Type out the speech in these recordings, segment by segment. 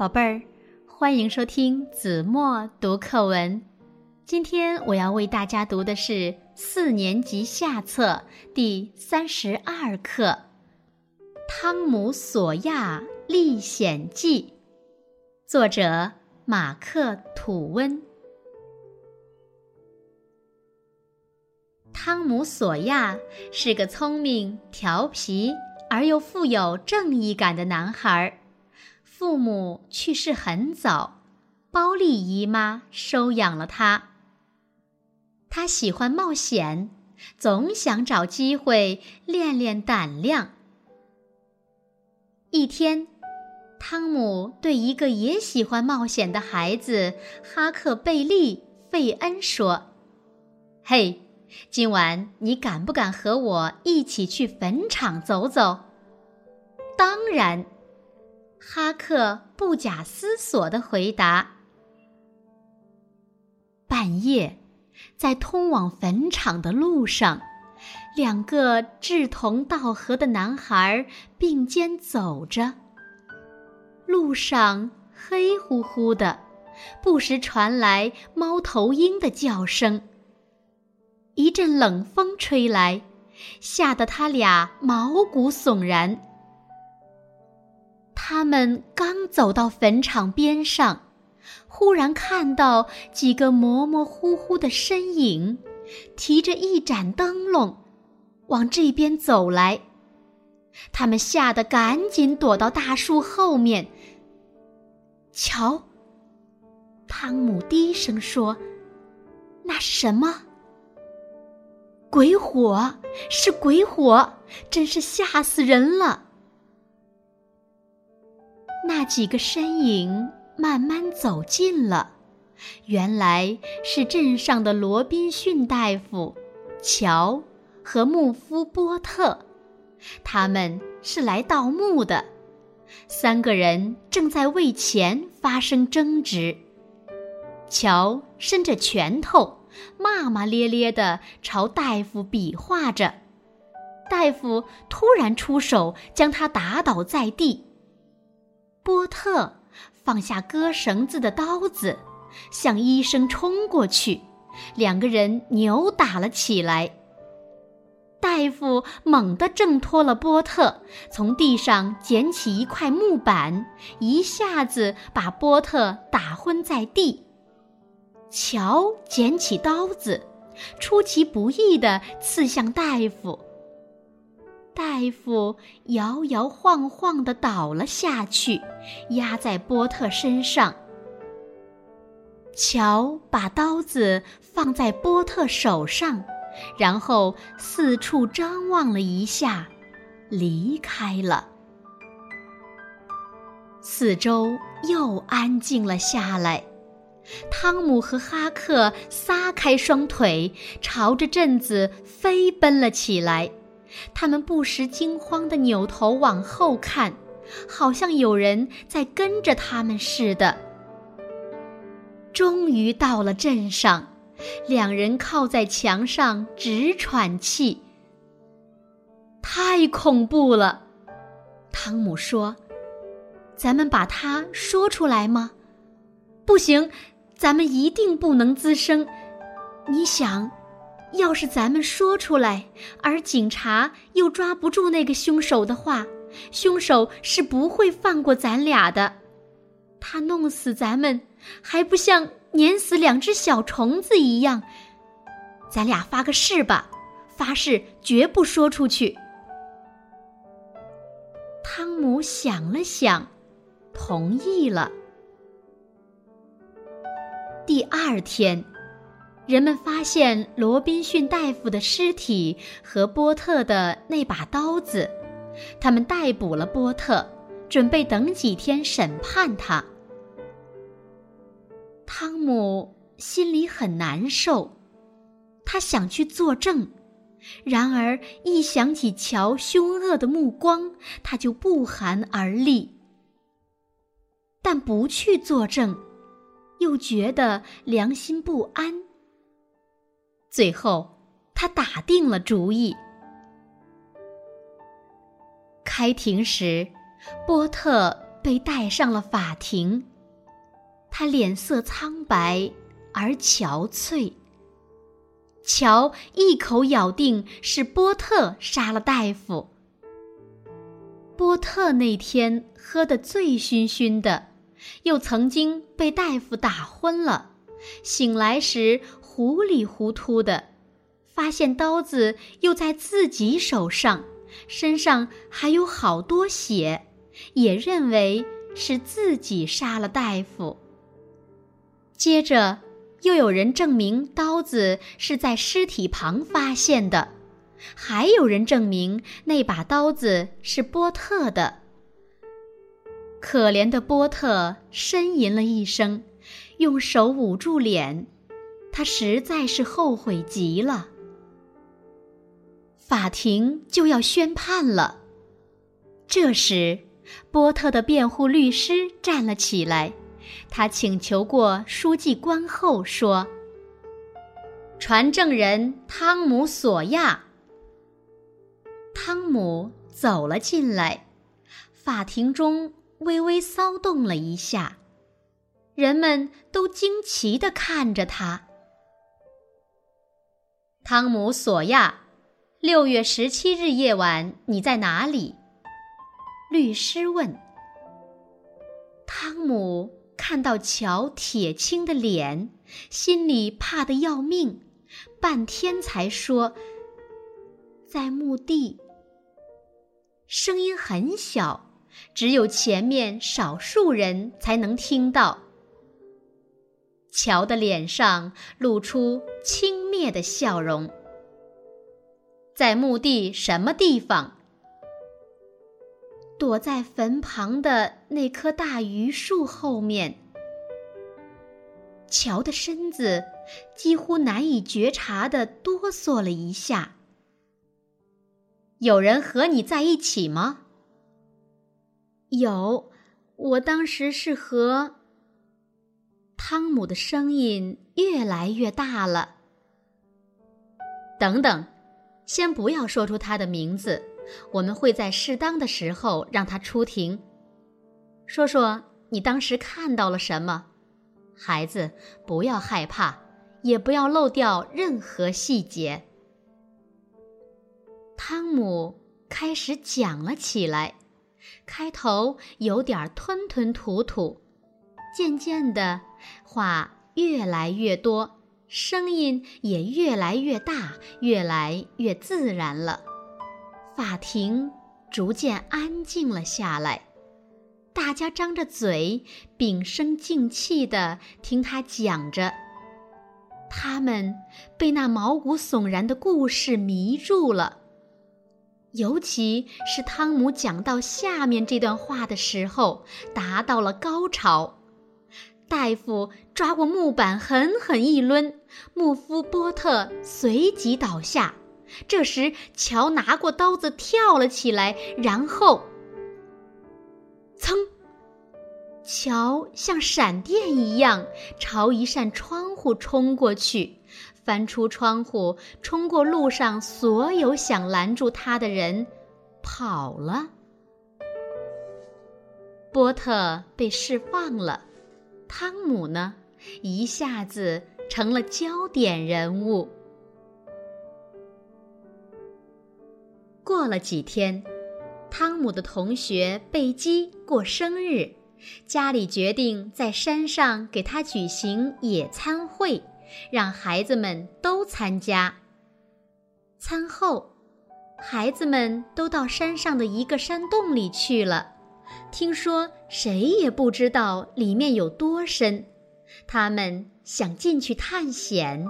宝贝儿，欢迎收听子墨读课文。今天我要为大家读的是四年级下册第三十二课《汤姆·索亚历险记》，作者马克·吐温。汤姆·索亚是个聪明、调皮而又富有正义感的男孩儿。父母去世很早，包丽姨妈收养了他。他喜欢冒险，总想找机会练练胆量。一天，汤姆对一个也喜欢冒险的孩子哈克贝利·费恩说：“嘿，今晚你敢不敢和我一起去坟场走走？”“当然。”哈克不假思索的回答。半夜，在通往坟场的路上，两个志同道合的男孩并肩走着。路上黑乎乎的，不时传来猫头鹰的叫声。一阵冷风吹来，吓得他俩毛骨悚然。他们刚走到坟场边上，忽然看到几个模模糊糊的身影，提着一盏灯笼，往这边走来。他们吓得赶紧躲到大树后面。瞧，汤姆低声说：“那是什么？鬼火！是鬼火！真是吓死人了！”那几个身影慢慢走近了，原来是镇上的罗宾逊大夫、乔和牧夫波特，他们是来盗墓的。三个人正在为钱发生争执。乔伸着拳头，骂骂咧咧地朝大夫比划着，大夫突然出手，将他打倒在地。波特放下割绳子的刀子，向医生冲过去，两个人扭打了起来。大夫猛地挣脱了波特，从地上捡起一块木板，一下子把波特打昏在地。乔捡起刀子，出其不意地刺向大夫。大夫摇摇晃晃地倒了下去，压在波特身上。乔把刀子放在波特手上，然后四处张望了一下，离开了。四周又安静了下来。汤姆和哈克撒开双腿，朝着镇子飞奔了起来。他们不时惊慌地扭头往后看，好像有人在跟着他们似的。终于到了镇上，两人靠在墙上直喘气。太恐怖了，汤姆说：“咱们把它说出来吗？”“不行，咱们一定不能吱声。”你想？要是咱们说出来，而警察又抓不住那个凶手的话，凶手是不会放过咱俩的。他弄死咱们，还不像碾死两只小虫子一样。咱俩发个誓吧，发誓绝不说出去。汤姆想了想，同意了。第二天。人们发现罗宾逊大夫的尸体和波特的那把刀子，他们逮捕了波特，准备等几天审判他。汤姆心里很难受，他想去作证，然而一想起乔凶恶的目光，他就不寒而栗。但不去作证，又觉得良心不安。最后，他打定了主意。开庭时，波特被带上了法庭。他脸色苍白而憔悴。乔一口咬定是波特杀了大夫。波特那天喝得醉醺醺的，又曾经被大夫打昏了，醒来时糊里糊涂的，发现刀子又在自己手上，身上还有好多血，也认为是自己杀了大夫。接着。又有人证明刀子是在尸体旁发现的，还有人证明那把刀子是波特的。可怜的波特呻吟了一声，用手捂住脸，他实在是后悔极了。法庭就要宣判了，这时，波特的辩护律师站了起来。他请求过书记官后说：“传证人汤姆·索亚。”汤姆走了进来，法庭中微微骚动了一下，人们都惊奇地看着他。汤姆·索亚，六月十七日夜晚你在哪里？律师问。汤姆。看到乔铁青的脸，心里怕得要命，半天才说：“在墓地。”声音很小，只有前面少数人才能听到。乔的脸上露出轻蔑的笑容。在墓地什么地方？躲在坟旁的那棵大榆树后面，乔的身子几乎难以觉察的哆嗦了一下。有人和你在一起吗？有，我当时是和。汤姆的声音越来越大了。等等，先不要说出他的名字。我们会在适当的时候让他出庭。说说你当时看到了什么，孩子，不要害怕，也不要漏掉任何细节。汤姆开始讲了起来，开头有点吞吞吐吐，渐渐的话越来越多，声音也越来越大，越来越自然了。法庭逐渐安静了下来，大家张着嘴，屏声静气地听他讲着。他们被那毛骨悚然的故事迷住了，尤其是汤姆讲到下面这段话的时候，达到了高潮。大夫抓过木板，狠狠一抡，牧夫波特随即倒下。这时，乔拿过刀子跳了起来，然后，噌，乔像闪电一样朝一扇窗户冲过去，翻出窗户，冲过路上所有想拦住他的人，跑了。波特被释放了，汤姆呢，一下子成了焦点人物。过了几天，汤姆的同学贝基过生日，家里决定在山上给他举行野餐会，让孩子们都参加。餐后，孩子们都到山上的一个山洞里去了，听说谁也不知道里面有多深，他们想进去探险。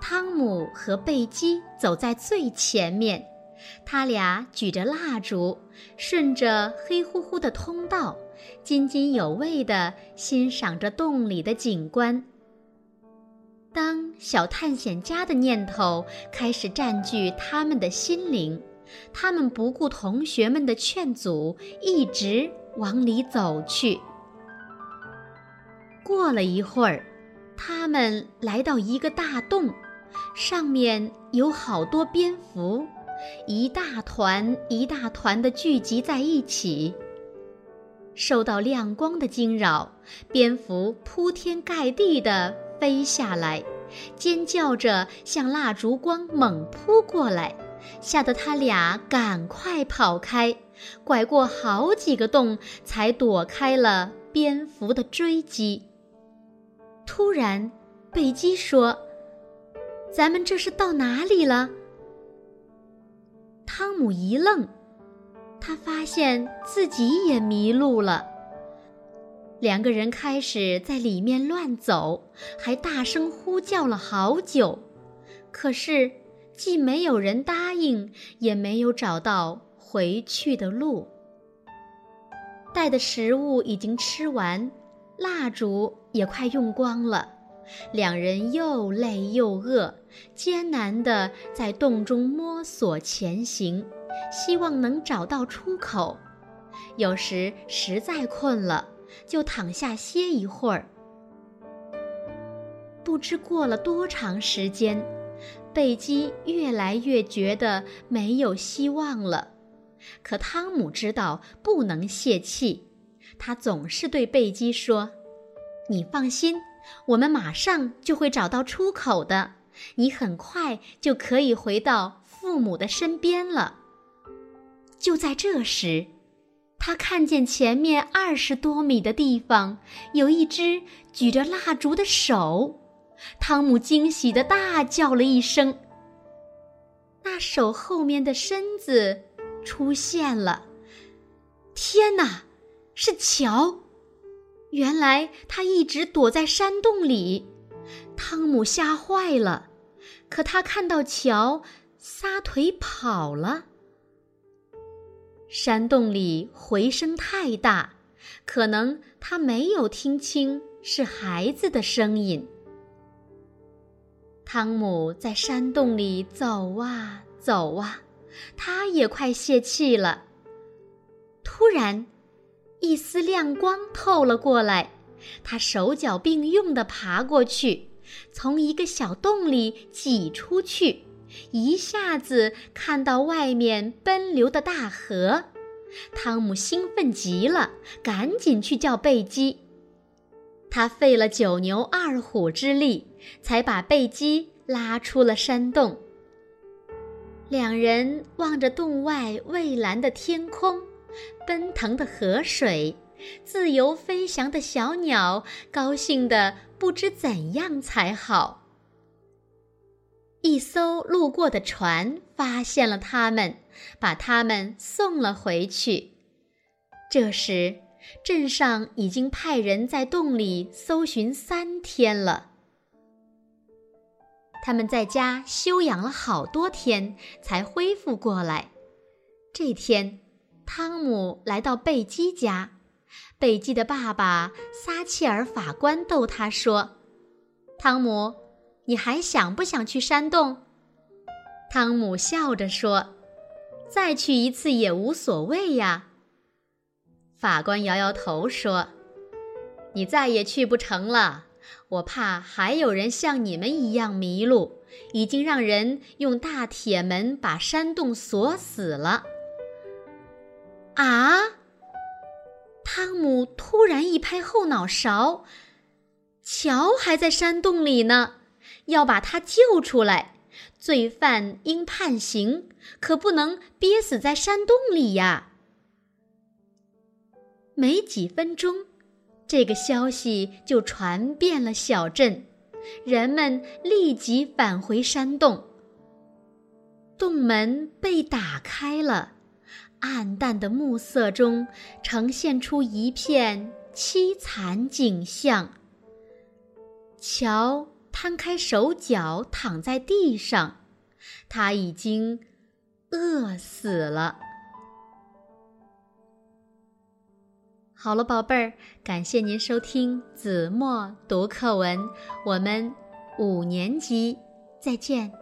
汤姆和贝基走在最前面，他俩举着蜡烛，顺着黑乎乎的通道，津津有味地欣赏着洞里的景观。当小探险家的念头开始占据他们的心灵，他们不顾同学们的劝阻，一直往里走去。过了一会儿，他们来到一个大洞。上面有好多蝙蝠，一大团一大团的聚集在一起。受到亮光的惊扰，蝙蝠铺天盖地地飞下来，尖叫着向蜡烛光猛扑过来，吓得他俩赶快跑开，拐过好几个洞才躲开了蝙蝠的追击。突然，贝基说：“咱们这是到哪里了？”汤姆一愣。他发现自己也迷路了。两个人开始在里面乱走，还大声呼叫了好久，可是既没有人答应，也没有找到回去的路。带的食物已经吃完，蜡烛也快用光了，两人又累又饿，艰难地在洞中摸索前行。希望能找到出口，有时实在困了，就躺下歇一会儿。不知过了多长时间，贝基越来越觉得没有希望了。可汤姆知道不能泄气，他总是对贝基说：“你放心，我们马上就会找到出口的，你很快就可以回到父母的身边了。”就在这时，他看见前面二十多米的地方有一只举着蜡烛的手。汤姆惊喜地大叫了一声。那手后面的身子出现了。天哪，是乔！原来他一直躲在山洞里。汤姆吓坏了，可他看到乔撒腿跑了。山洞里回声太大，可能他没有听清是孩子的声音。汤姆在山洞里走啊走啊，他也快泄气了。突然，一丝亮光透了过来，他手脚并用地爬过去，从一个小洞里挤出去。一下子看到外面奔流的大河，汤姆兴奋极了，赶紧去叫贝基。他费了九牛二虎之力，才把贝基拉出了山洞。两人望着洞外蔚蓝的天空、奔腾的河水、自由飞翔的小鸟，高兴得不知怎样才好。一艘路过的船发现了他们，把他们送了回去。这时，镇上已经派人在洞里搜寻三天了。他们在家休养了好多天，才恢复过来。这天，汤姆来到贝基家，贝基的爸爸撒切尔法官逗他说：“汤姆。”你还想不想去山洞？汤姆笑着说：“再去一次也无所谓呀。”法官摇摇头说：“你再也去不成了，我怕还有人像你们一样迷路，已经让人用大铁门把山洞锁死了。”啊！汤姆突然一拍后脑勺：“乔还在山洞里呢。”要把他救出来，罪犯应判刑，可不能憋死在山洞里呀。没几分钟，这个消息就传遍了小镇，人们立即返回山洞。洞门被打开了，暗淡的暮色中呈现出一片凄惨景象。乔。摊开手脚躺在地上，他已经饿死了。好了，宝贝儿，感谢您收听子墨读课文，我们五年级再见。